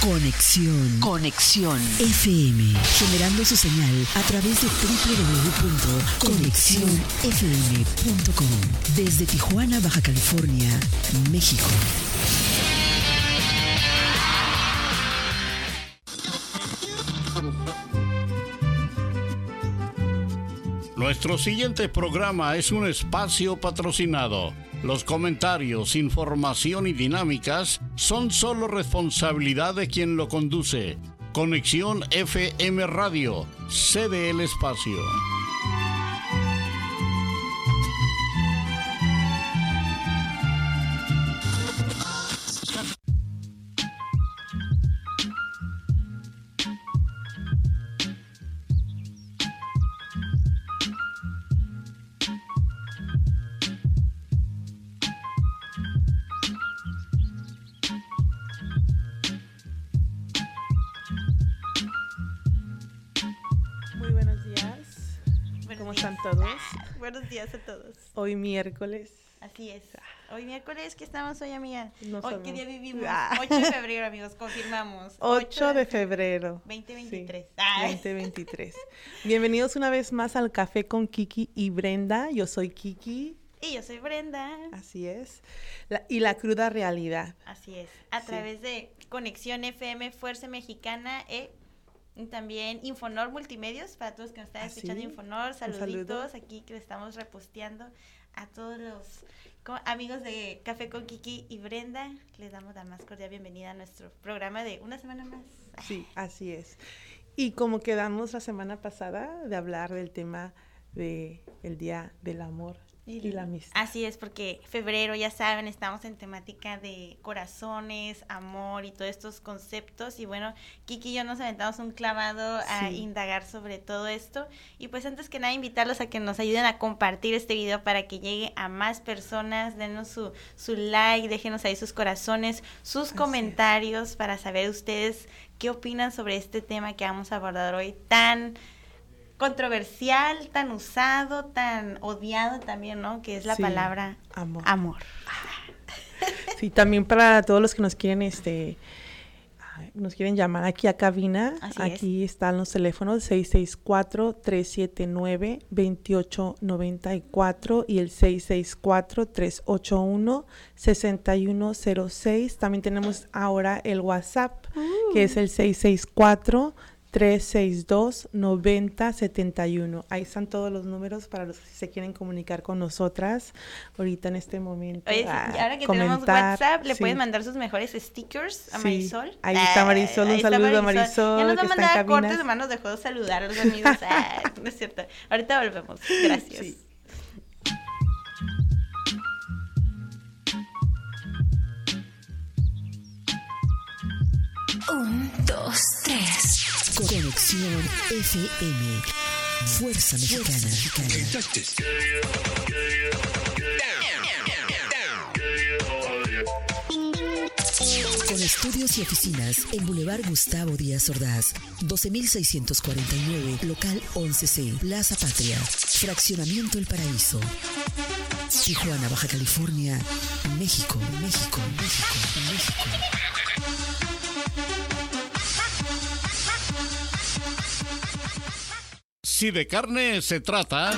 Conexión. Conexión. FM. Generando su señal a través de www.conexionfm.com. Desde Tijuana, Baja California, México. Nuestro siguiente programa es un espacio patrocinado. Los comentarios, información y dinámicas son solo responsabilidad de quien lo conduce. Conexión FM Radio, cede el espacio. Días a todos. Hoy miércoles. Así es. Hoy miércoles, ¿qué estamos hoy, amiga? No hoy, sabemos. ¿qué día vivimos? Ah. 8 de febrero, amigos, confirmamos. 8 de febrero. 2023. Sí, Ay. 2023. Bienvenidos una vez más al Café con Kiki y Brenda. Yo soy Kiki, Y yo soy Brenda. así es. La- y la cruda realidad. Así es. A Sí. través de Conexión FM, Fuerza Mexicana e también Infonor Multimedios, para todos que nos están Ah, escuchando sí. Infonor, saludo. saluditos aquí que le estamos reposteando a todos los amigos de Café con Kiki y Brenda. Les damos la más cordial bienvenida a nuestro programa de una semana más. Sí, así es. Y como quedamos la semana pasada de hablar del tema de el Día del Amor y la amistad. Así es, porque febrero, ya saben, estamos en temática de corazones, amor y todos estos conceptos. Y bueno, Kiki y yo nos aventamos un clavado a indagar sobre todo esto. Y pues antes que nada, invitarlos a que nos ayuden a compartir este video para que llegue a más personas. Denos su, su like, déjenos ahí sus corazones, sus Así es. comentarios para saber ustedes qué opinan sobre este tema que vamos a abordar hoy tan controversial, tan usado, tan odiado también, ¿no? Que es la Sí, palabra amor. amor. Sí, también para todos los que nos quieren, este, nos quieren llamar aquí a cabina. Así aquí están los teléfonos 664-379-2894 y el 664-381-6106. También tenemos ahora el WhatsApp, que es el 664 362-9071. Ahí están todos los números para los que se quieren comunicar con nosotras ahorita en este momento. Oye, ah, y ahora que tenemos comentar, WhatsApp, le sí. pueden mandar sus mejores stickers a Sí, Marisol. ahí está Marisol, un ahí está saludo a Marisol, Ya nos va a mandar cortes de manos, dejó de saludar a los amigos. Ah, no es cierto. Ahorita volvemos. Gracias. Sí. Un, dos, tres. Conexión FM. Fuerza Mexicana. Con estudios y oficinas en Boulevard Gustavo Díaz Ordaz, 12649, local 11C, Plaza Patria, Fraccionamiento El Paraíso. Tijuana, Baja California, México, México, México, México. Si de carne se trata,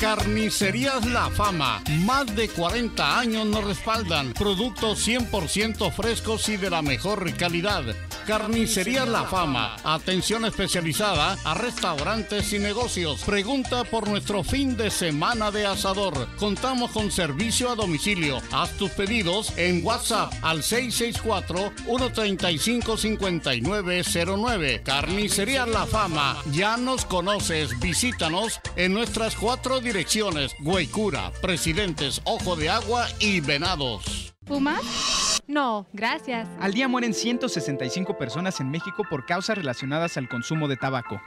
Carnicerías La Fama. Más de 40 años nos respaldan. Productos 100% frescos y de la mejor calidad. Carnicerías La Fama. Atención especializada a restaurantes y negocios. Pregunta por nuestro fin de semana de asador. Contamos con servicio a domicilio. Haz tus pedidos en WhatsApp al 664-135-5909. Carnicería La Fama. Ya nos conoces. Visítanos en nuestras cuatro direcciones. Güeycura, Presidentes, Ojo de Agua y Venados. ¿Fumas? No, gracias. Al día mueren 165 personas en México por causas relacionadas al consumo de tabaco.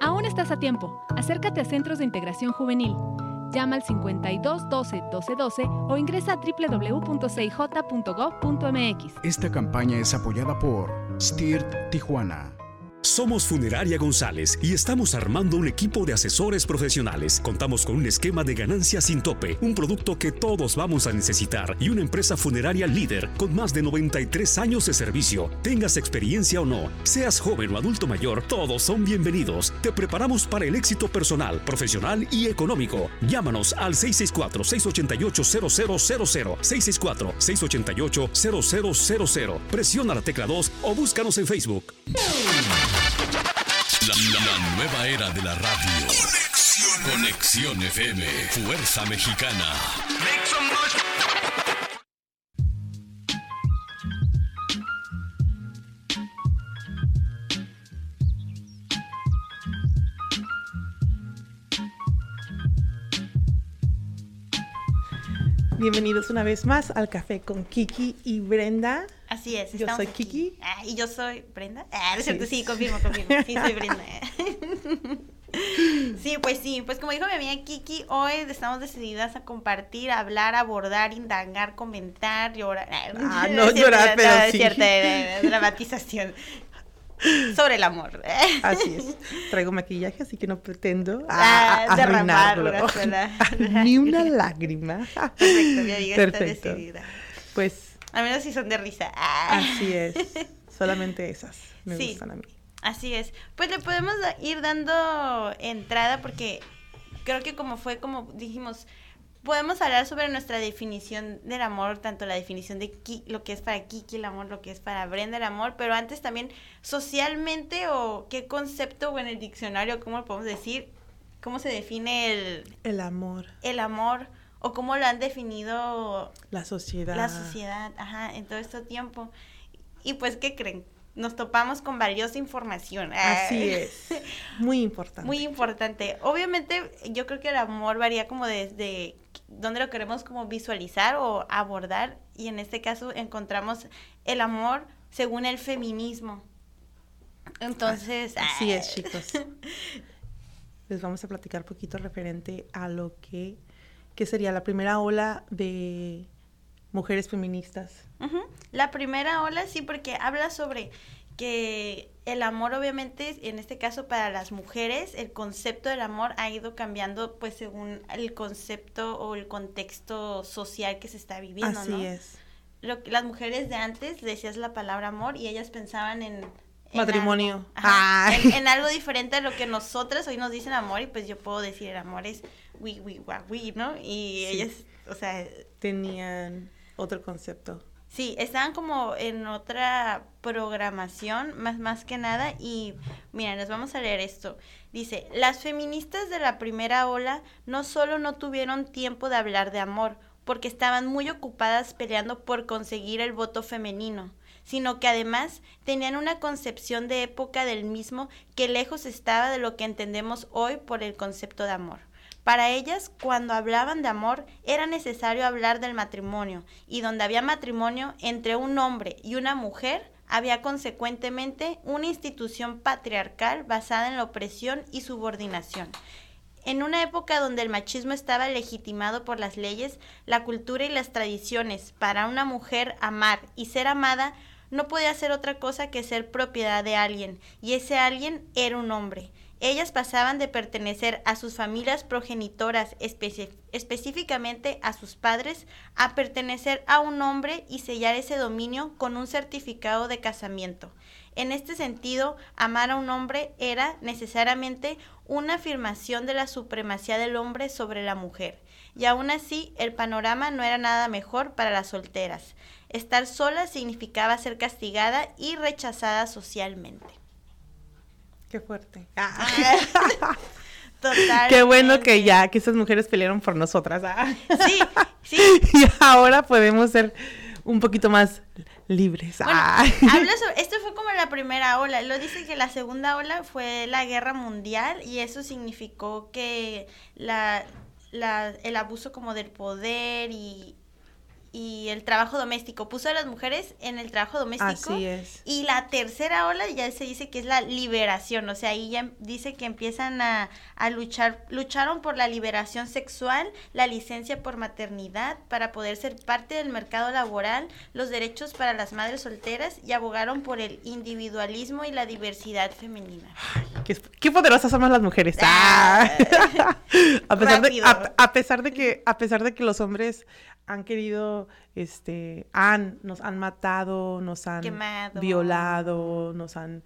Aún estás a tiempo. Acércate a Centros de Integración Juvenil. Llama al 52 12 12 12 o ingresa a www.cij.gov.mx. Esta campaña es apoyada por STIRT Tijuana. Somos Funeraria González y estamos armando un equipo de asesores profesionales. Contamos con un esquema de ganancias sin tope, un producto que todos vamos a necesitar y una empresa funeraria líder con más de 93 años de servicio. Tengas experiencia o no, seas joven o adulto mayor, todos son bienvenidos. Te preparamos para el éxito personal, profesional y económico. Llámanos al 664-688-0000, 664-688-0000. Presiona la tecla 2 o búscanos en Facebook. La, nueva era de la radio. Conexión FM. Fuerza Mexicana. Bienvenidos una vez más al Café con Kiki y Brenda. Así es. Yo soy aquí. Kiki. Ah, y yo soy Brenda. Ah, es Sí. cierto, sí, confirmo, confirmo. Sí, soy Brenda. Sí, pues sí, pues como dijo mi amiga Kiki, hoy estamos decididas a compartir, hablar, abordar, indagar, comentar, llorar. Ah, no cierto, llorar, pero sí. cierto, eh, dramatización. Sobre el amor. Así es. Traigo maquillaje, así que no pretendo Ah, a- a- derramar arruinarlo. Ni una lágrima. Perfecto, mi amiga está Perfecto. decidida. Pues A menos si son de risa. Ah. así es. Solamente esas me Sí. gustan a mí. Así es. Pues le podemos ir dando entrada porque creo que como fue como dijimos, podemos hablar sobre nuestra definición del amor, tanto la definición de Ki- lo que es para Kiki el amor, lo que es para Brenda el amor, pero antes también socialmente o qué concepto o en el diccionario, ¿cómo lo podemos decir? ¿Cómo se define el, El amor, el amor o cómo lo han definido la sociedad. la sociedad, ajá, en todo este tiempo. Y pues, ¿qué creen? Nos topamos con valiosa información. Así Ay. es. Muy importante. Muy importante. Obviamente, yo creo que el amor varía como desde dónde lo queremos como visualizar o abordar. Y en este caso encontramos el amor según el feminismo. Entonces, Así ah, es, chicos. Les vamos a platicar poquito referente a lo que, que sería la primera ola de mujeres feministas. La primera ola sí, porque habla sobre que el amor obviamente, en este caso para las mujeres, el concepto del amor ha ido cambiando pues según el concepto o el contexto social que se está viviendo, Así ¿no? es. Lo que- las mujeres de antes decías la palabra amor y ellas pensaban en... en Matrimonio. algo, ajá, Ay. en, en algo diferente a lo que nosotras hoy nos dicen amor y pues yo puedo decir el amor es we, we, wa, ¿no? Y Sí. ellas, o sea, Tenían otro concepto. Sí, estaban como en otra programación, más, más que nada, y mira, les vamos a leer esto. Dice, las feministas de la primera ola no solo no tuvieron tiempo de hablar de amor, porque estaban muy ocupadas peleando por conseguir el voto femenino, sino que además tenían una concepción de época del mismo que lejos estaba de lo que entendemos hoy por el concepto de amor. Para ellas, cuando hablaban de amor, era necesario hablar del matrimonio, y donde había matrimonio entre un hombre y una mujer, había consecuentemente una institución patriarcal basada en la opresión y subordinación. En una época donde el machismo estaba legitimado por las leyes, la cultura y las tradiciones, para una mujer amar y ser amada no podía ser otra cosa que ser propiedad de alguien, y ese alguien era un hombre. Ellas pasaban de pertenecer a sus familias progenitoras, específicamente a sus padres, a pertenecer a un hombre y sellar ese dominio con un certificado de casamiento. En este sentido, amar a un hombre era necesariamente una afirmación de la supremacía del hombre sobre la mujer. Y aún así, el panorama no era nada mejor para las solteras. Estar sola significaba ser castigada y rechazada socialmente. Qué fuerte. Total. Qué bueno que ya, que esas mujeres pelearon por nosotras. ah. Sí, sí. y ahora podemos ser un poquito más libres. Bueno, ah. habla sobre, esto fue como la primera ola, lo dice que la segunda ola fue la guerra mundial y eso significó que la, la, el abuso como del poder y, y el trabajo doméstico. Puso a las mujeres en el trabajo doméstico. Así es. Y la tercera ola ya se dice que es la liberación. O sea, ahí ya dice que empiezan a, a luchar, lucharon por la liberación sexual, la licencia por maternidad para poder ser parte del mercado laboral, los derechos para las madres solteras y abogaron por el individualismo y la diversidad femenina. Qué, qué poderosas somos las mujeres. Ah. A, pesar de, a, a pesar de que a pesar de que los hombres han querido este han nos han matado, nos han Quemado. violado, nos han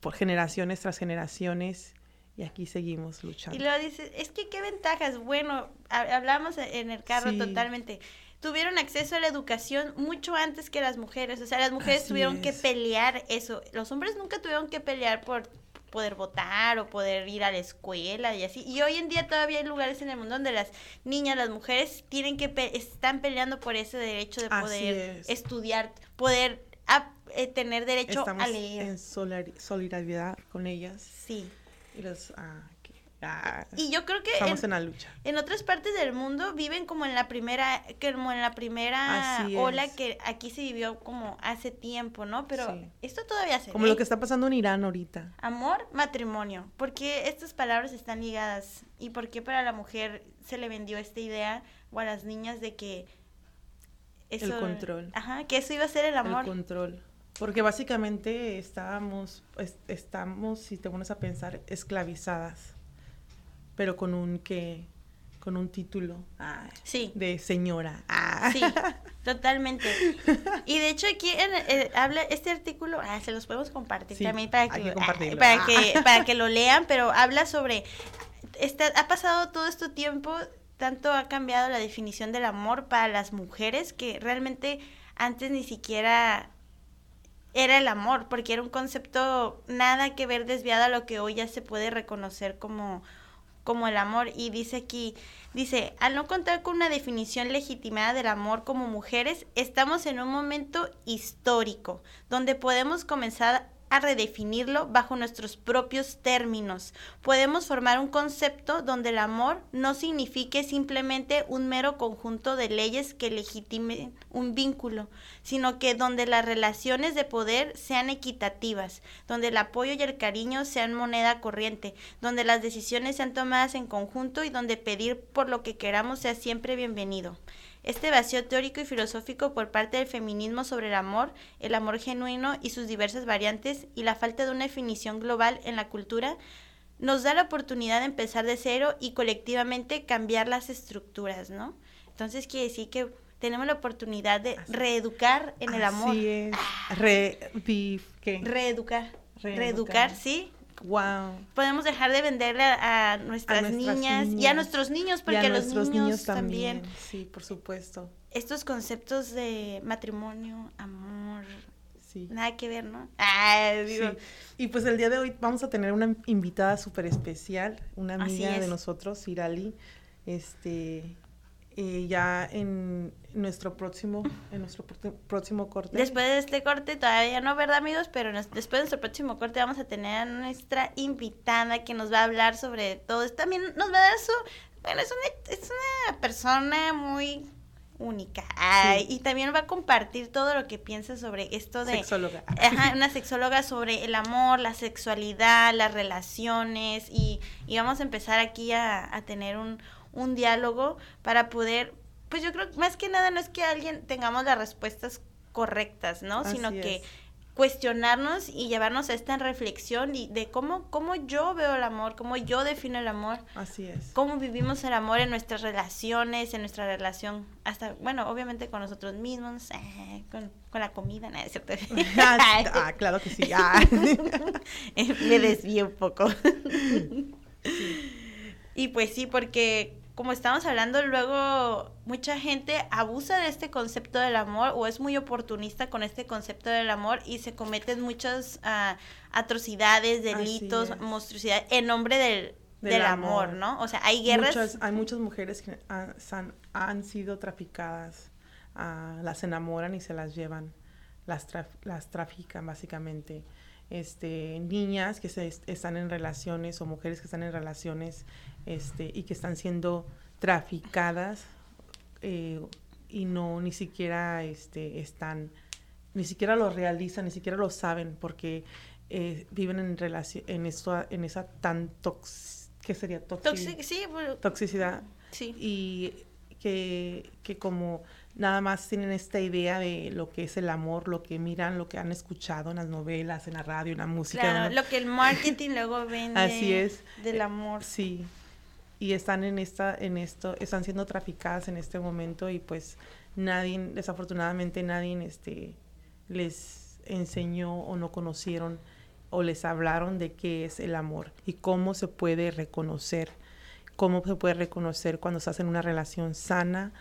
por generaciones tras generaciones y aquí seguimos luchando. Y luego dices, es que qué ventajas. Bueno, ha- hablamos en el carro Sí. totalmente. Tuvieron acceso a la educación mucho antes que las mujeres. O sea, las mujeres Así tuvieron que pelear eso. Los hombres nunca tuvieron que pelear por poder votar o poder ir a la escuela y así. Y hoy en día todavía hay lugares en el mundo donde las niñas, las mujeres tienen que pe- están peleando por ese derecho de poder es. estudiar, poder eh, tener derecho Estamos a leer. en solidaridad con ellas Sí. y los ah, ah, Y yo creo que estamos en- en la lucha. En otras partes del mundo viven como en la primera, como en la primera Así ola es. que aquí se vivió como hace tiempo, ¿no? Pero Sí. esto todavía se Como ve. lo que está pasando en Irán ahorita. Amor, matrimonio. ¿Por qué estas palabras están ligadas? ¿Y por qué para la mujer se le vendió esta idea o a las niñas de que eso... El control. Ajá, que eso iba a ser el amor. El control. Porque básicamente estábamos, es- estamos, si te pones a pensar, esclavizadas. Pero con un que, con un título ah, Sí. de señora. Ah. Sí, totalmente. Y de hecho aquí en, eh, habla este artículo, ah, se los podemos compartir Sí, también para que, que ah, para Ah. que para que lo lean, pero habla sobre está, ha pasado todo este tiempo, tanto ha cambiado la definición del amor para las mujeres que realmente antes ni siquiera era el amor, porque era un concepto nada que ver desviado a lo que hoy ya se puede reconocer como, como el amor. Y dice aquí, dice, al no contar con una definición legitimada del amor como mujeres, estamos en un momento histórico, donde podemos comenzar a redefinirlo bajo nuestros propios términos. Podemos formar un concepto donde el amor no signifique simplemente un mero conjunto de leyes que legitimen un vínculo, sino que donde las relaciones de poder sean equitativas, donde el apoyo y el cariño sean moneda corriente, donde las decisiones sean tomadas en conjunto y donde pedir por lo que queramos sea siempre bienvenido. Este vacío teórico y filosófico por parte del feminismo sobre el amor, el amor genuino y sus diversas variantes y la falta de una definición global en la cultura nos da la oportunidad de empezar de cero y colectivamente cambiar las estructuras, ¿no? Entonces quiere decir que tenemos la oportunidad de reeducar en el amor. Así es. Re, vi- ¿qué? Reeducar. Reeducar. Reeducar, sí. Wow. Podemos dejar de venderle a, a nuestras, nuestras niñas, y a nuestros niños, porque a los niños, también. Sí, por supuesto. Estos conceptos de matrimonio, amor, Sí. nada que ver, ¿no? Ah, digo, Sí. Y pues el día de hoy vamos a tener una invitada súper especial, una amiga de nosotros, Irali. Este, eh, ya en nuestro próximo, en nuestro pró- próximo corte. Después de este corte, todavía no, ¿verdad, amigos? Pero nos- después de nuestro próximo corte vamos a tener a nuestra invitada que nos va a hablar sobre todo esto. También nos va a dar su... Bueno, es una, es una persona muy única. Ay, Y también va a compartir todo lo que piensa sobre esto de... Sexóloga. Ajá, una sexóloga sobre el amor, la sexualidad, las relaciones y, y vamos a empezar aquí a, a tener un, un diálogo para poder, pues yo creo que más que nada no es que alguien tengamos las respuestas correctas, ¿no? Sino que es. cuestionarnos y llevarnos a esta reflexión y de cómo, cómo yo veo el amor, cómo yo defino el amor, Así es. cómo vivimos el amor en nuestras relaciones, en nuestra relación, hasta, bueno, obviamente con nosotros mismos, eh, con, con la comida, ¿no? ¿Es cierto? ah, ah, claro que sí. ah. Me desvío un poco. Y pues sí, porque como estamos hablando, luego mucha gente abusa de este concepto del amor o es muy oportunista con este concepto del amor y se cometen muchas ah, atrocidades, delitos, es. monstruosidades en nombre del, del, Del amor, amor. ¿no? O sea, hay guerras. Muchas- hay muchas mujeres que han, han- sido traficadas, ah, las enamoran y se las llevan, las, traf- las trafican básicamente. Este, niñas que se est- están en relaciones o mujeres que están en relaciones este, y que están siendo traficadas eh, y no ni siquiera este, están, ni siquiera lo realizan, ni siquiera lo saben, porque eh, viven en relación, en esto, en esa tan tox, ¿qué sería? Toxi sí, bueno, toxicidad. sí. Y que, que como nada más tienen esta idea de lo que es el amor, lo que miran, lo que han escuchado en las novelas, en la radio, en la música. Claro, ¿no? lo que el marketing luego vende Así es. del amor. Sí. Y están en esta, en esto, están siendo traficadas en este momento y pues nadie, desafortunadamente nadie este, les enseñó o no conocieron o les hablaron de qué es el amor y cómo se puede reconocer, cómo se puede reconocer cuando estás en una relación sana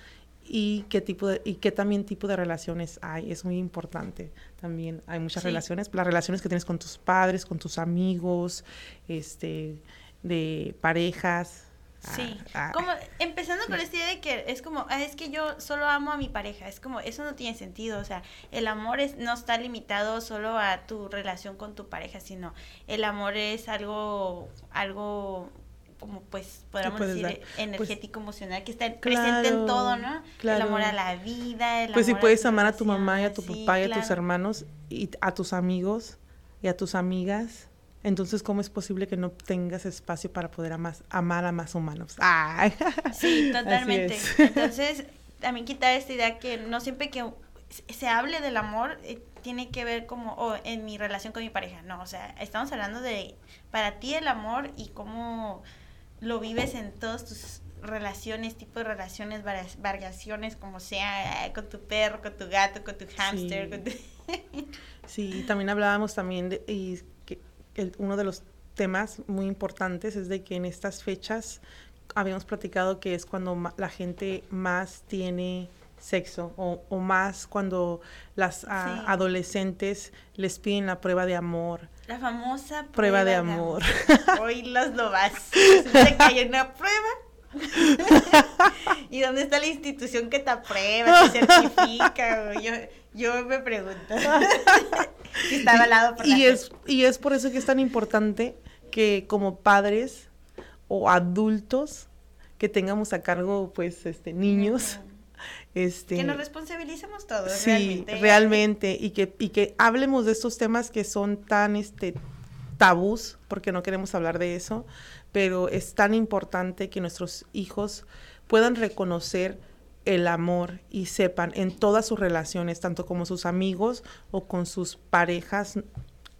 y qué tipo de, y qué también tipo de relaciones hay. Es muy importante también. Hay muchas Sí. relaciones, las relaciones que tienes con tus padres, con tus amigos, este, de parejas. Sí, ah, ah, como empezando con esta idea de que es como, "Ah, es que yo solo amo a mi pareja, es como, eso no tiene sentido, o sea, el amor es, no está limitado solo a tu relación con tu pareja, sino el amor es algo, algo como pues podríamos decir dar? Pues, energético, emocional, que está presente en todo, ¿no? claro. El amor a la vida, el Pues si puedes amar a tu mamá y a tu papá y a tus hermanos y a tus amigos y a tus amigas, entonces ¿cómo es posible que no tengas espacio para poder amar, amar a más humanos? Sí, totalmente. es. Entonces, también quitar esta idea que no siempre que se- hable del amor eh, tiene que ver como, o en mi relación con mi pareja. No, o sea, estamos hablando de para ti el amor y cómo lo vives en todas tus relaciones, tipo de relaciones, varia- variaciones, como sea, eh, con tu perro, con tu gato, con tu hámster, Sí. con tu... Sí, también hablábamos también de y que el- uno de los temas muy importantes es de que en estas fechas habíamos platicado que es cuando la gente más tiene sexo o, o más cuando las Sí. adolescentes les piden la prueba de amor. La famosa Prueba de amor. Hoy los lo vas. Resulta que hay una prueba. ¿Y dónde está la institución que te aprueba, te certifica? Yo, yo me pregunto. está avalado por la y es gente. y es por eso que es tan importante que como padres o adultos que tengamos a cargo pues este niños este Que nos responsabilicemos todos, sí realmente. realmente y que y que hablemos de estos temas que son tan este tabús porque no queremos hablar de eso pero es tan importante que nuestros hijos puedan reconocer el amor y sepan en todas sus relaciones, tanto como sus amigos o con sus parejas,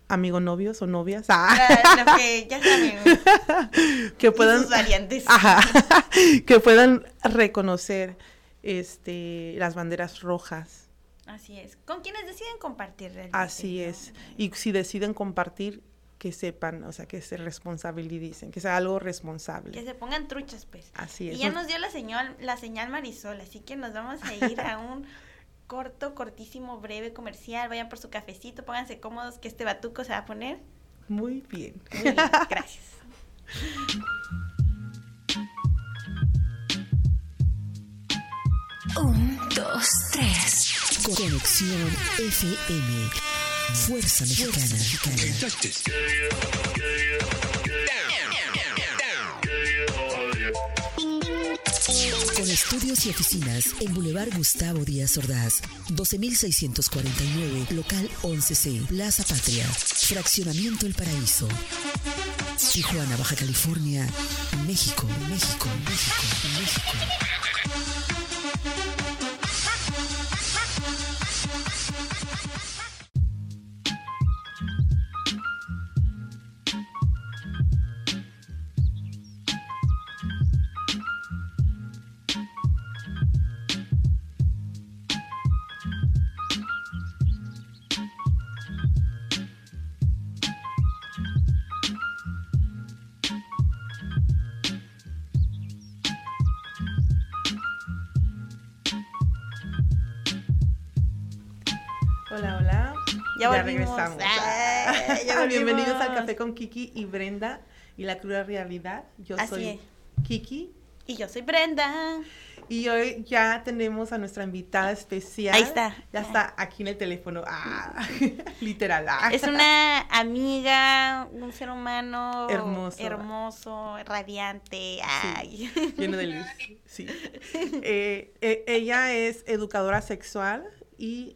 amigos novios o novias, ah, Ah, Lo que ya saben. que y sus variantes. Ajá, que puedan reconocer este las banderas rojas. Así es. Con quienes deciden compartir realmente. Así ¿no? es. Y si deciden compartir, que sepan, o sea, que se responsabilicen, que sea algo Que responsable. se pongan truchas, pues. Así es. Y ya No- nos dio la señal, la señal Marisol, así que nos vamos a ir a un corto, cortísimo, breve comercial. Vayan por su cafecito, pónganse cómodos que este batuco se va a poner. Muy bien. Muy bien, gracias. Un, dos, tres. Conexión FM. Fuerza Mexicana. Con estudios y oficinas en Boulevard Gustavo Díaz Ordaz, 12649, local 11C, Plaza Patria, Fraccionamiento El Paraíso. Tijuana, Baja California, México, México, México, México. Con Kiki y Brenda y la cruda realidad. Yo Así soy es. Kiki Y yo soy Brenda. Y hoy ya tenemos a nuestra invitada especial. Ahí está. Ya está aquí en el teléfono. Ah, literal. ah. Es una amiga, un ser humano Hermoso. hermoso, radiante. Ay. Lleno de luz. Sí. Eh, eh, ella es educadora sexual y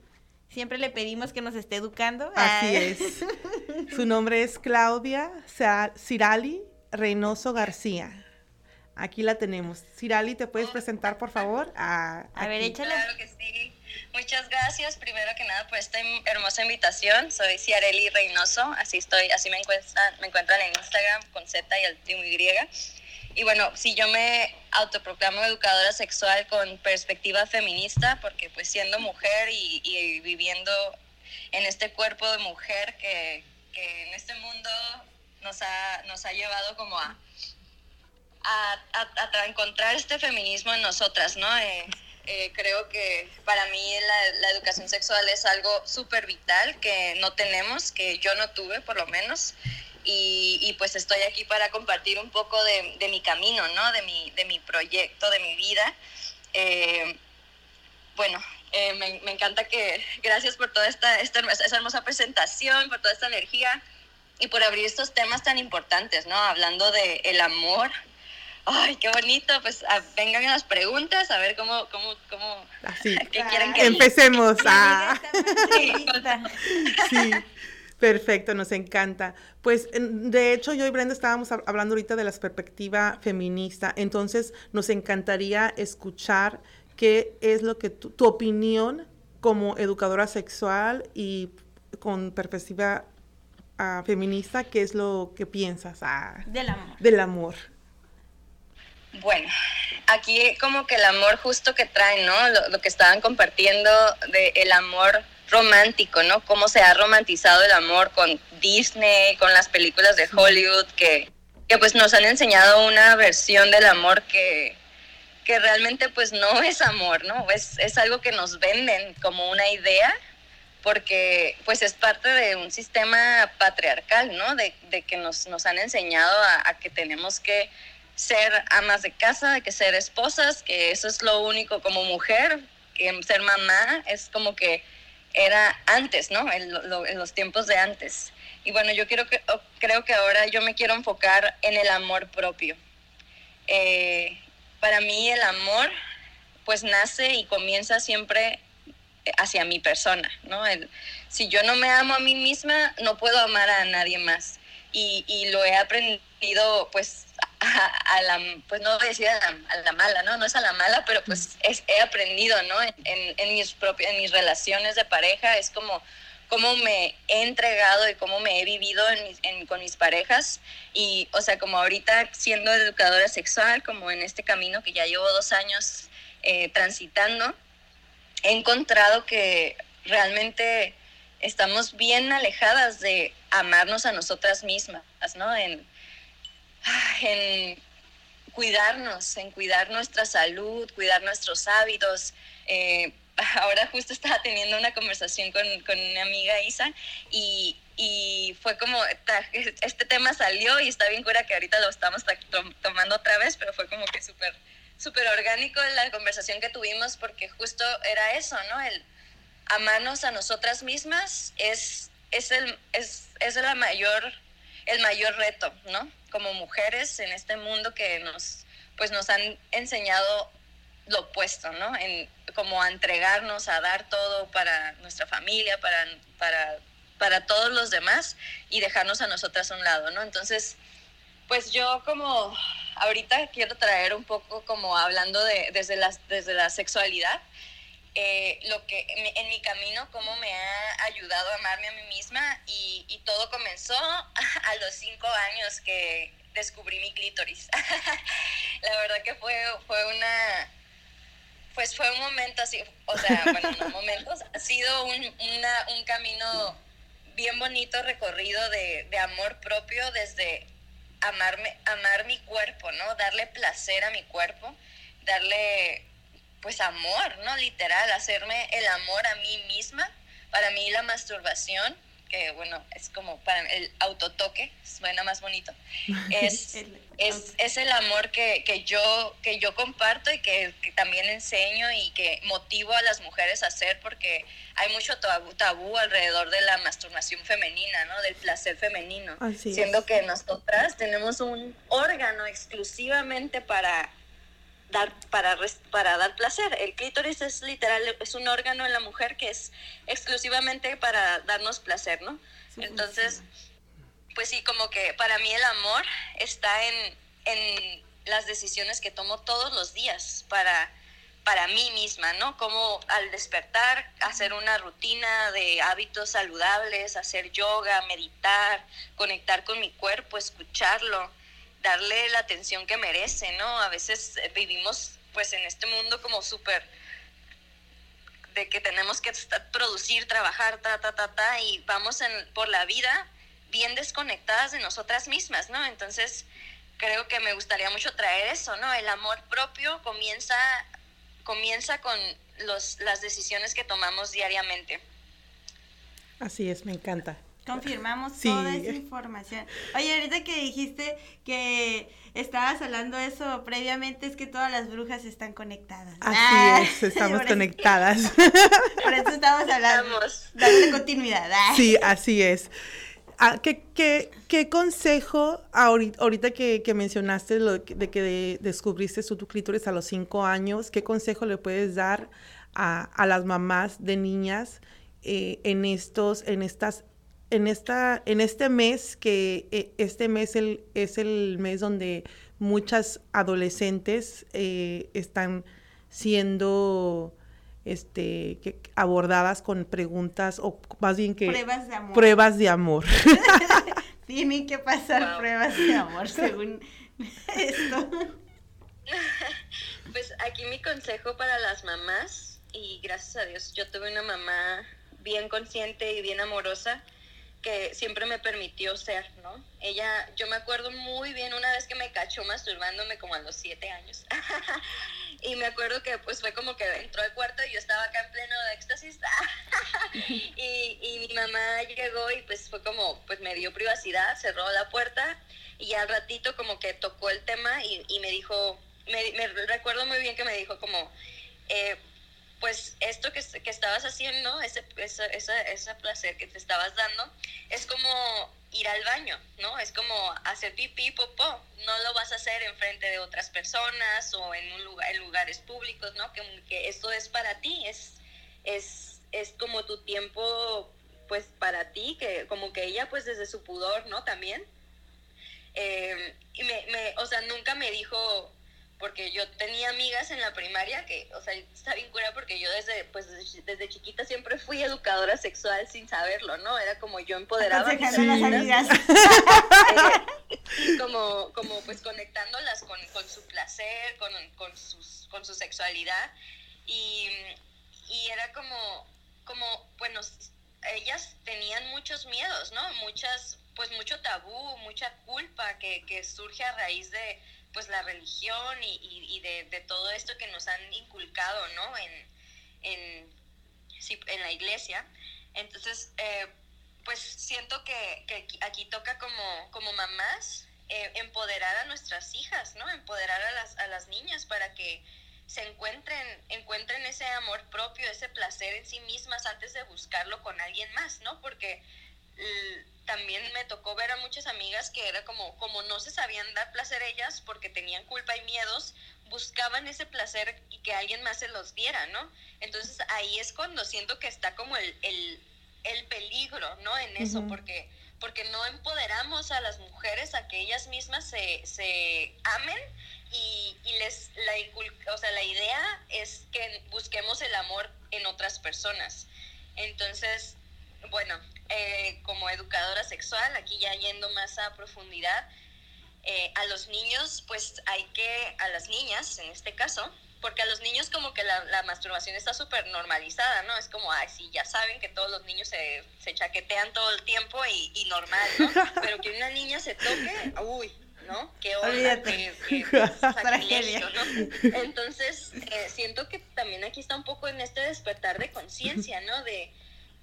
Siempre le pedimos que nos esté educando. así es. Su nombre es Claudia Cirali Reynoso García. Aquí la tenemos. Cirali, ¿te puedes presentar, por favor? A ver, aquí. échale. Claro que sí. Muchas gracias primero que nada por esta hermosa invitación. Soy Ciareli Reynoso, así estoy, así me encuentran, me encuentran en Instagram con Z y el último Y. Y bueno, si yo me autoproclamo educadora sexual con perspectiva feminista, porque pues siendo mujer y, y viviendo en este cuerpo de mujer que, que en este mundo nos ha, nos ha llevado como a, a, a- encontrar este feminismo en nosotras, ¿no? Eh, eh, creo que para mí la, la educación sexual es algo súper vital que no tenemos, que yo no tuve por lo menos. Y, y pues estoy aquí para compartir un poco de, de mi camino, ¿no? De mi, de mi proyecto, de mi vida. Eh, bueno, eh, me, me encanta que, gracias por toda esta, esta, hermosa- esa hermosa presentación, por toda esta energía y por abrir estos temas tan importantes, ¿no? Hablando de el amor. Ay, qué bonito. Pues a- vengan las preguntas, a ver cómo, cómo, cómo, Así. qué quieren que Empecemos. Ah. está muy lista. Sí, perfecto, nos encanta. Pues en- de hecho yo y Brenda estábamos hab- hablando ahorita de la perspectiva feminista, entonces nos encantaría escuchar qué es lo que tu, tu opinión como educadora sexual y con perspectiva ah, feminista, qué es lo que piensas ah, Del amor. del amor. Bueno, aquí como que el amor justo que traen, ¿no? Lo, lo que estaban compartiendo de el amor romántico, ¿no? Cómo se ha romantizado el amor con Disney, con las películas de Hollywood, que, que pues nos han enseñado una versión del amor que, que realmente pues no es amor, ¿no? Es, es algo que nos venden como una idea porque pues es parte de un sistema patriarcal, ¿no? De, de que nos, nos han enseñado a, a que tenemos que ser amas de casa, que ser esposas, que eso es lo único como mujer, que ser mamá es como que era antes, ¿no? En, lo- en los tiempos de antes. Y bueno, yo quiero que, creo que ahora yo me quiero enfocar en el amor propio. Eh, para mí el amor pues nace y comienza siempre hacia mi persona, ¿no? Si yo no me amo a mí misma, no puedo amar a nadie más. Y lo he aprendido, pues, a, a la, pues no voy a decir a la, a la mala, ¿no? No es a la mala, pero pues es- he aprendido, ¿no? En, en- mis propias, en mis relaciones de pareja, es como cómo me he entregado y cómo me he vivido en mis- en- con mis parejas. Y, o sea, como ahorita siendo educadora sexual, como en este camino que ya llevo dos años eh, transitando, he encontrado que realmente estamos bien alejadas de amarnos a nosotras mismas, ¿no? En, en cuidarnos, en cuidar nuestra salud, cuidar nuestros hábitos. Eh, ahora justo estaba teniendo una conversación con, con una amiga Isa y, y fue como, este tema salió y está bien cura que ahorita lo estamos ta- tom- tomando otra vez, pero fue como que súper súper orgánico la conversación que tuvimos porque justo era eso, ¿no? El amarnos a nosotras mismas es, es, el, es, es la mayor, el mayor reto, ¿no? Como mujeres en este mundo que nos, pues nos han enseñado lo opuesto, ¿no? En, como a entregarnos, a dar todo para nuestra familia, para, para, para todos los demás y dejarnos a nosotras a un lado, ¿no? Entonces, pues yo como ahorita quiero traer un poco como hablando de, desde, la, desde la sexualidad, eh, lo que en mi, camino, cómo me ha ayudado a amarme a mí misma y, y todo comenzó a los cinco años que descubrí mi clítoris. la verdad que fue, fue una, pues fue un momento así, o sea, bueno, no momentos, ha sido un, una, un camino bien bonito recorrido de, de amor propio desde amarme, amar mi cuerpo, ¿no? Darle placer a mi cuerpo, darle pues amor, ¿no? Literal, hacerme el amor a mí misma. Para mí la masturbación que bueno, es como para el autotoque, suena más bonito, es, es, es, el amor que, que, yo, que yo comparto y que, también enseño y que motivo a las mujeres a hacer porque hay mucho tabú, tabú alrededor de la masturbación femenina, ¿no? Del placer femenino, siendo que nosotras tenemos un órgano exclusivamente para dar para, para dar placer. El clítoris es literal, es un órgano en la mujer que es exclusivamente para darnos placer, ¿no? Entonces, pues sí, como que para mí el amor está en, en las decisiones que tomo todos los días para, para mí misma, ¿no? Como al despertar, hacer una rutina de hábitos saludables, hacer yoga, meditar, conectar con mi cuerpo, escucharlo, darle la atención que merece, ¿no? A veces eh, vivimos pues en este mundo como súper de que tenemos que producir, trabajar, ta, ta, ta, ta, y vamos en, por la vida bien desconectadas de nosotras mismas, ¿no? Entonces, creo que me gustaría mucho traer eso, ¿no? El amor propio comienza, comienza con los, las decisiones que tomamos diariamente. Así es, me encanta. Confirmamos toda esa información. Oye, ahorita que dijiste que estabas hablando eso previamente, es que todas las brujas están conectadas. Así ah, es, estamos conectadas. Por eso estamos hablando, dándole continuidad. Ah. Sí, así es. Ah, ¿Qué, qué, qué consejo, ahorita, que, que, mencionaste lo de que descubriste su, tu clítoris a los cinco años, qué consejo le puedes dar a, a las mamás de niñas eh, en, estos, en estas en, esta, en este mes, que eh, este mes el, es el mes donde muchas adolescentes eh, están siendo este, abordadas con preguntas o más bien que pruebas de amor. Pruebas de amor. Tienen que pasar pruebas de amor según esto. Pues aquí mi consejo para las mamás, y gracias a Dios yo tuve una mamá bien consciente y bien amorosa, que siempre me permitió ser, ¿no? Ella, yo me acuerdo muy bien una vez que me cachó masturbándome como a los siete años. y me acuerdo que pues fue como que entró al cuarto y yo estaba acá en pleno de éxtasis. y, y mi mamá llegó y pues fue como, pues me dio privacidad, cerró la puerta y al ratito como que tocó el tema y, y me dijo, me, me, recuerdo muy bien que me dijo como, eh, pues esto que, que estabas haciendo, ese, ese, placer que te estabas dando, es como ir al baño, ¿no? Es como hacer pipí, popó. No lo vas a hacer en frente de otras personas o en, un lugar, en lugares públicos, ¿no? Que, que esto es para ti, es, es, es como tu tiempo, pues para ti, que como que ella, pues desde su pudor, ¿no? También. Eh, y me, me, o sea, nunca me dijo, porque yo tenía amigas en la primaria que, o sea, está bien cura porque yo desde, pues, desde, chiquita siempre fui educadora sexual sin saberlo, ¿no? Era como yo empoderaba a mis amigas. Eh, como, como pues conectándolas con, con su placer, con, con, sus, con su sexualidad. Y, y era como, como, bueno, ellas tenían muchos miedos, ¿no? Muchas, pues mucho tabú, mucha culpa que, que surge a raíz de pues la religión y, de, todo esto que nos han inculcado, ¿no? En, en, en la iglesia. Entonces, eh, pues siento que, que, aquí toca como, como mamás eh, empoderar a nuestras hijas, ¿no? Empoderar a las, a las niñas para que se encuentren, encuentren ese amor propio, ese placer en sí mismas antes de buscarlo con alguien más, ¿no? Porque también me tocó ver a muchas amigas que era como, como no se sabían dar placer ellas porque tenían culpa y miedos, buscaban ese placer y que alguien más se los diera, ¿no? Entonces ahí es cuando siento que está como el, el, el peligro, ¿no? En eso, porque, porque no empoderamos a las mujeres a que ellas mismas se, se amen y, y les, la, o sea, la idea es que busquemos el amor en otras personas. Entonces, bueno, eh, como educadora sexual, aquí ya yendo más a profundidad, eh, a los niños, pues hay que, a las niñas en este caso, porque a los niños como que la, masturbación está súper normalizada, ¿no? Es como, ay, sí, ya saben que todos los niños se, se chaquetean todo el tiempo y, normal, ¿no? Pero que una niña se toque, uy, ¿no? Qué onda, qué, ¿no? Entonces, eh, siento que también aquí está un poco en este despertar de conciencia, ¿no? De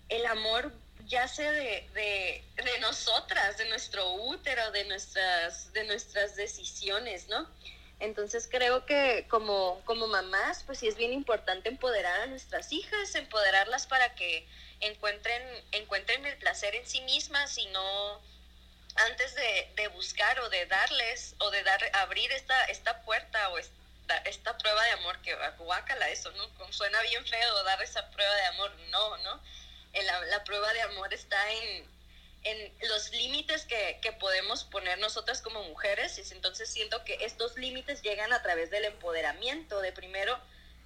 el amor yace de, de, de, nosotras, de nuestro útero, de nuestras, de nuestras decisiones, ¿no? Entonces creo que como, como mamás, pues sí es bien importante empoderar a nuestras hijas, empoderarlas para que encuentren, encuentren el placer en sí mismas y no antes de, de buscar o de darles o de dar, abrir esta, esta puerta o esta, esta prueba de amor, que guácala eso, ¿no? Suena bien feo dar esa prueba de amor, no, ¿no? La, la prueba de amor está en, en los límites que, que, podemos poner nosotras como mujeres, y entonces siento que estos límites llegan a través del empoderamiento, de primero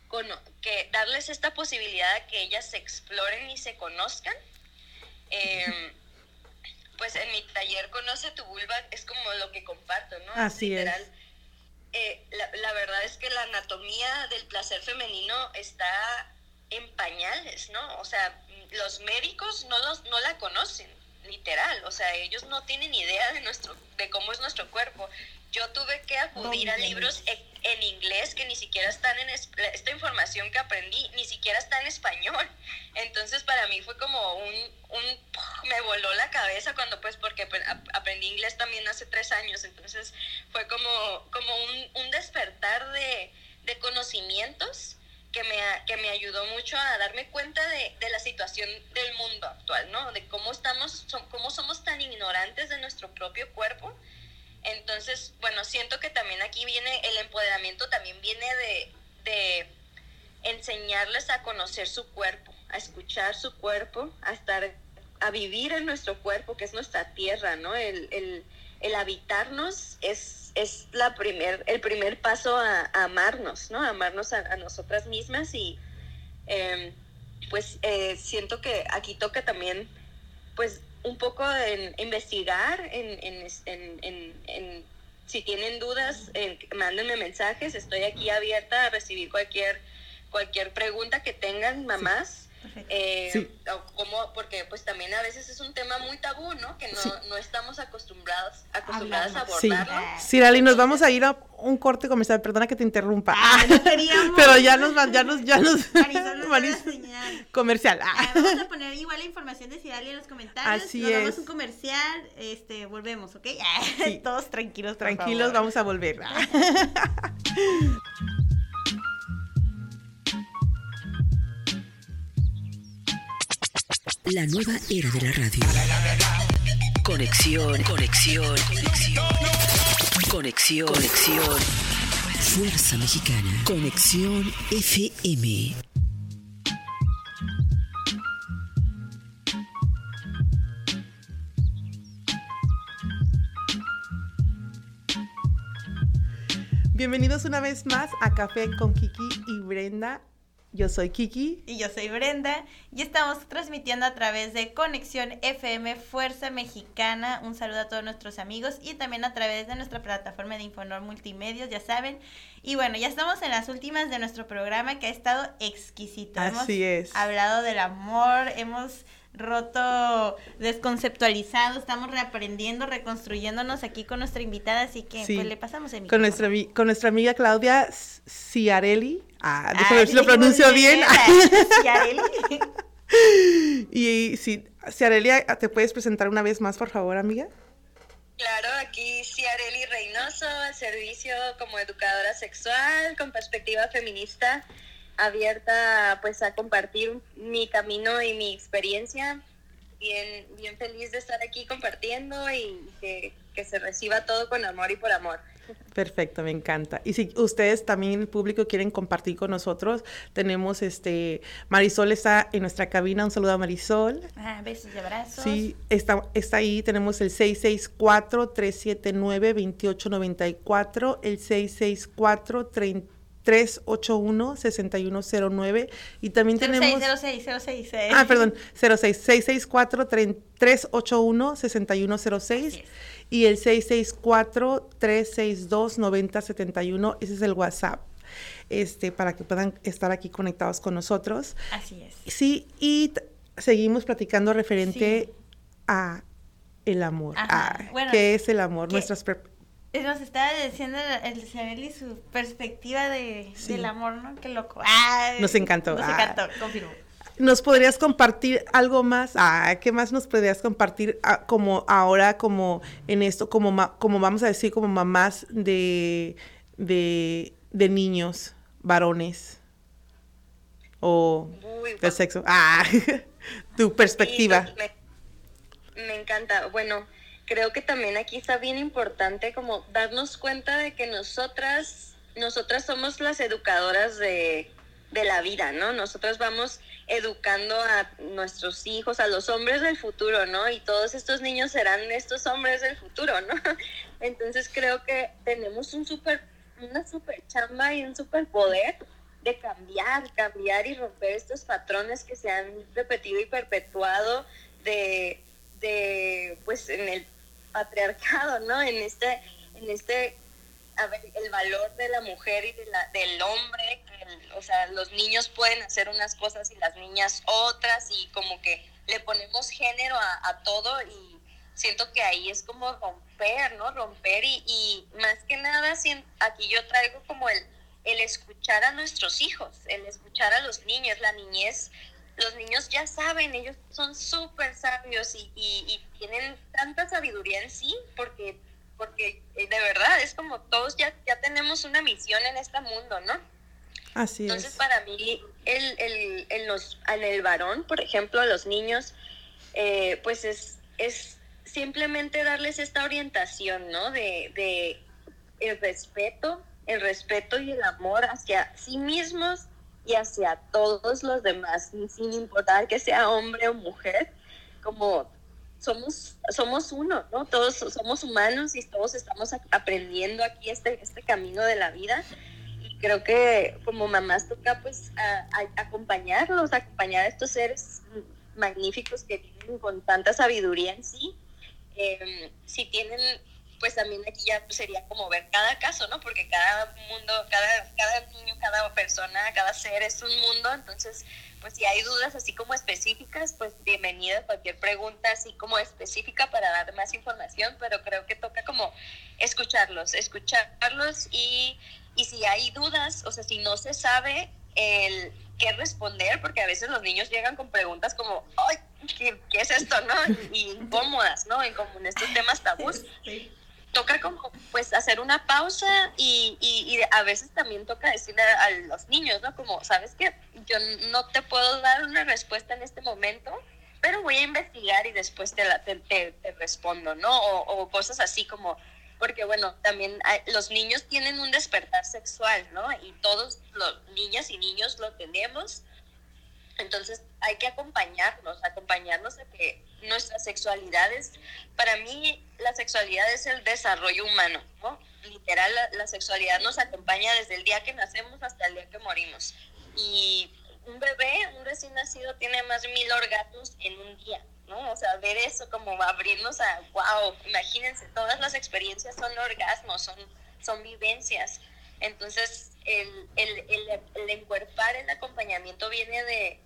con, que darles esta posibilidad de que ellas se exploren y se conozcan. Eh, pues en mi taller Conoce tu vulva es como lo que comparto, ¿no? Así Literal. es. Eh, la, la, verdad es que la anatomía del placer femenino está en pañales, ¿no? O sea, los médicos no, los, no la conocen, literal. O sea, ellos no tienen idea de, nuestro, de cómo es nuestro cuerpo. Yo tuve que acudir a libros en, inglés que ni siquiera están en esta información que aprendí ni siquiera está en español. Entonces para mí fue como un, un me voló la cabeza cuando pues porque aprendí inglés también hace tres años. Entonces fue como como un, un despertar de, de conocimientos que me, que me ayudó mucho a darme cuenta de, de, la situación del mundo actual, ¿no? De cómo estamos, cómo somos tan ignorantes de nuestro propio cuerpo entonces, bueno, siento que también aquí viene el empoderamiento, también viene de, enseñarles a conocer su cuerpo, a escuchar su cuerpo, a estar, a vivir en nuestro cuerpo, que es nuestra tierra, ¿no? El, habitarnos es, es la primer, el primer paso a, amarnos, ¿no? A amarnos a, nosotras mismas y em, pues eh, siento que aquí toca también, pues un poco en investigar, en, en, en, si tienen dudas, mándenme mensajes, estoy aquí abierta a recibir cualquier, cualquier pregunta que tengan, mamás. Eh, como, porque pues también a veces es un tema muy tabú, ¿no? Que no, no estamos acostumbrados, acostumbradas a abordarlo. Sí, Dali, nos vamos a ir a un corte comercial, perdona que te interrumpa. Ah, Pero ya nos ya nos, ya nos comercial. Ah. Vamos a poner igual la información de Sidali en los comentarios. Así nos es. un comercial, este, volvemos, ¿ok? Todos tranquilos, Tranquilos, vamos a volver. La nueva era de la radio. Conexión, conexión, conexión. Conexión, conexión. Fuerza Mexicana. Conexión FM. Bienvenidos una vez más a Café con Kiki y Brenda. Yo soy Kiki. Y yo soy Brenda. Y estamos transmitiendo a través de Conexión FM Fuerza Mexicana. Un saludo a todos nuestros amigos y también a través de nuestra plataforma de Infonor Multimedios, ya saben. Y bueno, ya estamos en las últimas de nuestro programa que ha estado exquisito. Así es. Hablado del amor, hemos roto, desconceptualizado, estamos reaprendiendo, reconstruyéndonos aquí con nuestra invitada, así que pues le pasamos el con nuestra, con nuestra amiga Claudia Ciarelli. Ah, déjame ver si lo pronuncio bien. Ciarelli. y sí, Ciarelli, ¿te puedes presentar una vez más, por favor, amiga? Claro, aquí Ciarelli Reynoso, al servicio como educadora sexual, con perspectiva feminista abierta pues a compartir mi camino y mi experiencia. Bien, bien feliz de estar aquí compartiendo y que, se reciba todo con amor y por amor. Perfecto, me encanta. Y si ustedes también, el público, quieren compartir con nosotros, tenemos este, Marisol está en nuestra cabina, un saludo a Marisol. Ah, besos y abrazos. Sí, está, está ahí, tenemos el 664-379-2894, el 664 30 381-6109 y también tenemos... 06, 06, Ah, perdón, 06, 664-381-6106 y el 664-362-9071, ese es el WhatsApp. Este, para que puedan estar aquí conectados con nosotros. Así es. Sí, y seguimos platicando referente a el amor. ¿Qué es el amor? Nuestras nos estaba diciendo el y su perspectiva de, del amor, ¿no? Qué loco. Ah, nos encantó. Nos encantó, confirmo. ¿Nos podrías compartir algo más? Ah, ¿qué más nos podrías compartir ah, como ahora, como en esto, como, como vamos a decir, como mamás de, de, niños, varones o de sexo? Ah, tu perspectiva. Pues, me encanta. Bueno, creo que también aquí está bien importante como darnos cuenta de que nosotras, nosotras somos las educadoras de, de la vida, ¿no? Nosotras vamos educando a nuestros hijos, a los hombres del futuro, ¿no? Y todos estos niños serán estos hombres del futuro, ¿no? Entonces creo que tenemos un super, una super chamba y un super poder de cambiar, cambiar y romper estos patrones que se han repetido y perpetuado de, de pues en el patriarcado, ¿no? En este, en este, a ver, el valor de la mujer y de la, del hombre, o sea, los niños pueden hacer unas cosas y las niñas otras, y como que le ponemos género a, todo y siento que ahí es como romper, ¿no? Romper y, y más que nada, aquí yo traigo como el, el escuchar a nuestros hijos, el escuchar a los niños, la niñez los niños ya saben, ellos son súper sabios y, tienen tanta sabiduría en sí, porque, porque eh, de verdad es como todos ya, ya tenemos una misión en este mundo, ¿no? Así Entonces, para mí, el, el, el, los, en el varón, por ejemplo, a los niños, eh, pues es, es simplemente darles esta orientación, ¿no? De, de el respeto, el respeto y el amor hacia sí mismos y hacia todos los demás, sin importar que sea hombre o mujer, como somos, somos uno, ¿no? Todos somos humanos y todos estamos aprendiendo aquí este, este camino de la vida. Y creo que como mamás toca pues acompañarlos, acompañar a estos seres magníficos que vienen con tanta sabiduría en sí. Em, si tienen pues también aquí ya sería como ver cada caso, ¿no? Porque cada mundo, cada, cada niño, cada persona, cada ser es un mundo, entonces, pues si hay dudas así como específicas, pues bienvenida cualquier pregunta así como específica para dar más información, pero creo que toca como escucharlos, escucharlos y, y si hay dudas, o sea, si no se sabe el qué responder, porque a veces los niños llegan con preguntas como, ay, ¿qué, qué es esto, no? Y incómodas, ¿no? En como en estos temas tabús. Sí toca como pues hacer una pausa y, y, a veces también toca decirle a, los niños, ¿no? Como, ¿sabes qué? Yo no te puedo dar una respuesta en este momento, pero voy a investigar y después te, la, te, te, respondo, ¿no? O, cosas así como, porque bueno, también los niños tienen un despertar sexual, ¿no? Y todos los niñas y niños lo tenemos. Entonces hay que acompañarnos, acompañarnos a que nuestras sexualidades, para mí la sexualidad es el desarrollo humano, ¿no? Literal, la, sexualidad nos acompaña desde el día que nacemos hasta el día que morimos. Y un bebé, un recién nacido, tiene más de mil orgasmos en un día, ¿no? O sea, ver eso como abrirnos a, wow, imagínense, todas las experiencias son orgasmos, son, son vivencias. Entonces, el, el, el, el encuerpar el acompañamiento viene de,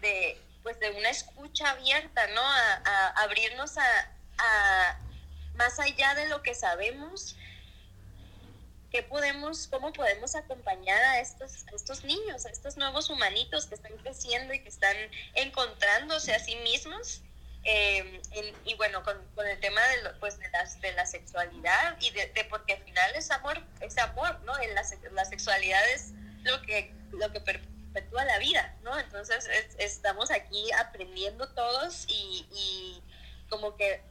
de pues de una escucha abierta, ¿no? A, abrirnos a, más allá de lo que sabemos, ¿qué podemos, cómo podemos acompañar a estos, estos niños, a estos nuevos humanitos que están creciendo y que están encontrándose a sí mismos? Eh, y bueno, con, el tema de, pues de, las, de la sexualidad y de, porque al final es amor, es amor, ¿no? En la, la sexualidad es lo que, lo que perpetúa la vida, ¿no? Entonces estamos aquí aprendiendo todos y, como que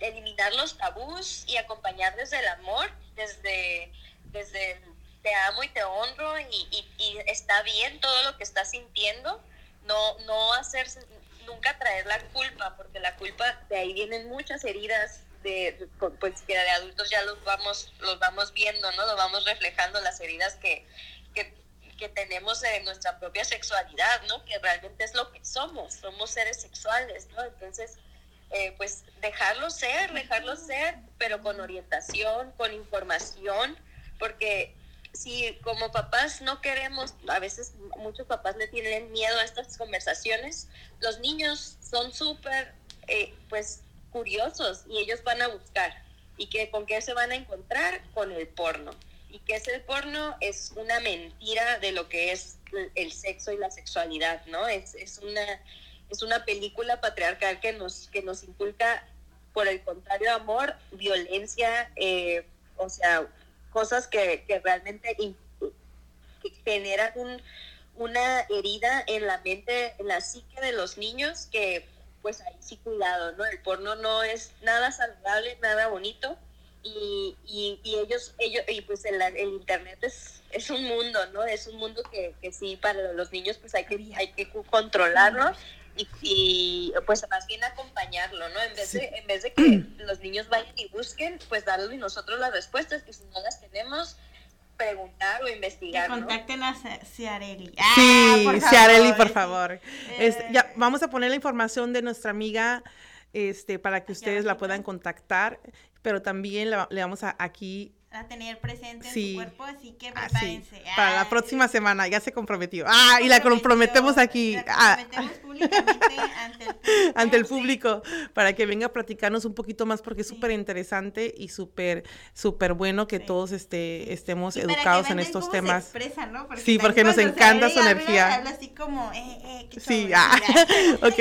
eliminar los tabús y acompañar desde el amor, desde, desde te amo y te honro y, está bien todo lo que estás sintiendo, no, no hacerse, nunca traer la culpa, porque la culpa, de ahí vienen muchas heridas de, pues que de adultos ya los vamos, los vamos viendo, ¿no? Lo vamos reflejando las heridas que que tenemos de nuestra propia sexualidad, ¿no? Que realmente es lo que somos, somos seres sexuales, ¿no? Entonces, eh, pues dejarlo ser, dejarlo ser, pero con orientación, con información, porque si como papás no queremos, a veces muchos papás le tienen miedo a estas conversaciones, los niños son súper, eh, pues, curiosos y ellos van a buscar. ¿Y que, con qué se van a encontrar? Con el porno ¿Y qué es el porno? Es una mentira de lo que es el sexo y la sexualidad, ¿no? Es, es, una, es una película patriarcal que nos, que nos inculca, por el contrario, amor, violencia, eh, o sea, cosas que, que realmente generan un, una herida en la mente, en la psique de los niños que pues ahí sí cuidado, ¿no? El porno no es nada saludable, nada bonito y, y, ellos, ellos, y pues el, el internet es, es un mundo, ¿no? Es un mundo que, que sí para los niños pues hay que, hay que controlarlo y, y, pues más bien acompañarlo, ¿no? En vez, de, en vez de que los niños vayan y busquen, pues darles nosotros las respuestas, que si no las tenemos, preguntar o investigar. Que contacten a Ciarelli. Ah, sí, por Ciarelli, por favor. ya, eh. vamos a poner la información de nuestra amiga este, para que ustedes la puedan contactar, pero también le vamos a aquí a tener presente en su cuerpo, así que ah, prepárense. para la próxima semana, ya se comprometió. Ah, y la comprometemos aquí. La ah. comprometemos públicamente ante el público. Ante el público, para que venga a platicarnos un poquito más, porque es súper interesante y súper, súper bueno que todos este, estemos educados en estos temas. Expresa, ¿no? Porque sí, porque nos encanta su energía. Habla, así como, eh, eh, sí, ah, ok.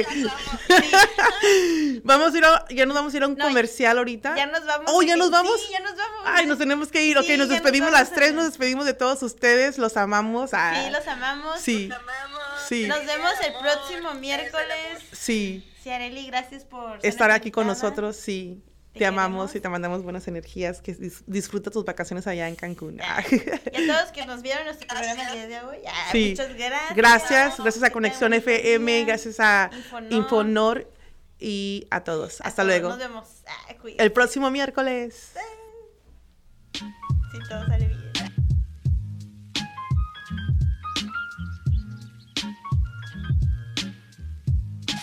vamos a ir a, ya nos vamos a ir a un comercial ahorita. Ya nos vamos. Oh, ya nos vamos. Sí, ya nos vamos. Ay, nos tenemos que ir. ok, nos despedimos las tres, nos despedimos de todos ustedes. Los amamos. Ah. Sí, los amamos. Sí. Los amamos. Sí. Nos vemos el próximo miércoles. Sí. Ciareli, gracias por estar aquí con nosotros. Sí. Te, amamos y te mandamos buenas energías. Que disfruta tus vacaciones allá en Cancún. Y a todos que nos vieron nuestro programa el día de hoy. sí. Muchas gracias. Gracias. Gracias a Conexión FM. Gracias a Infonor. y a todos. Hasta, luego. Nos vemos. el próximo miércoles. Si todo sale bien.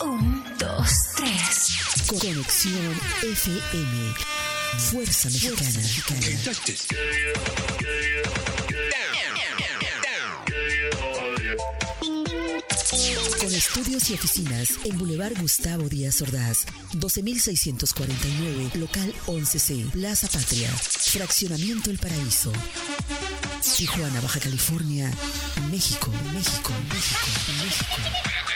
Un, dos, tres. Conexión FM. Fuerza Mexicana. Con estudios y oficinas en Boulevard Gustavo Díaz Ordaz, 12649, local 11C, Plaza Patria, Fraccionamiento El Paraíso. Tijuana, Baja California, México, México, México, México.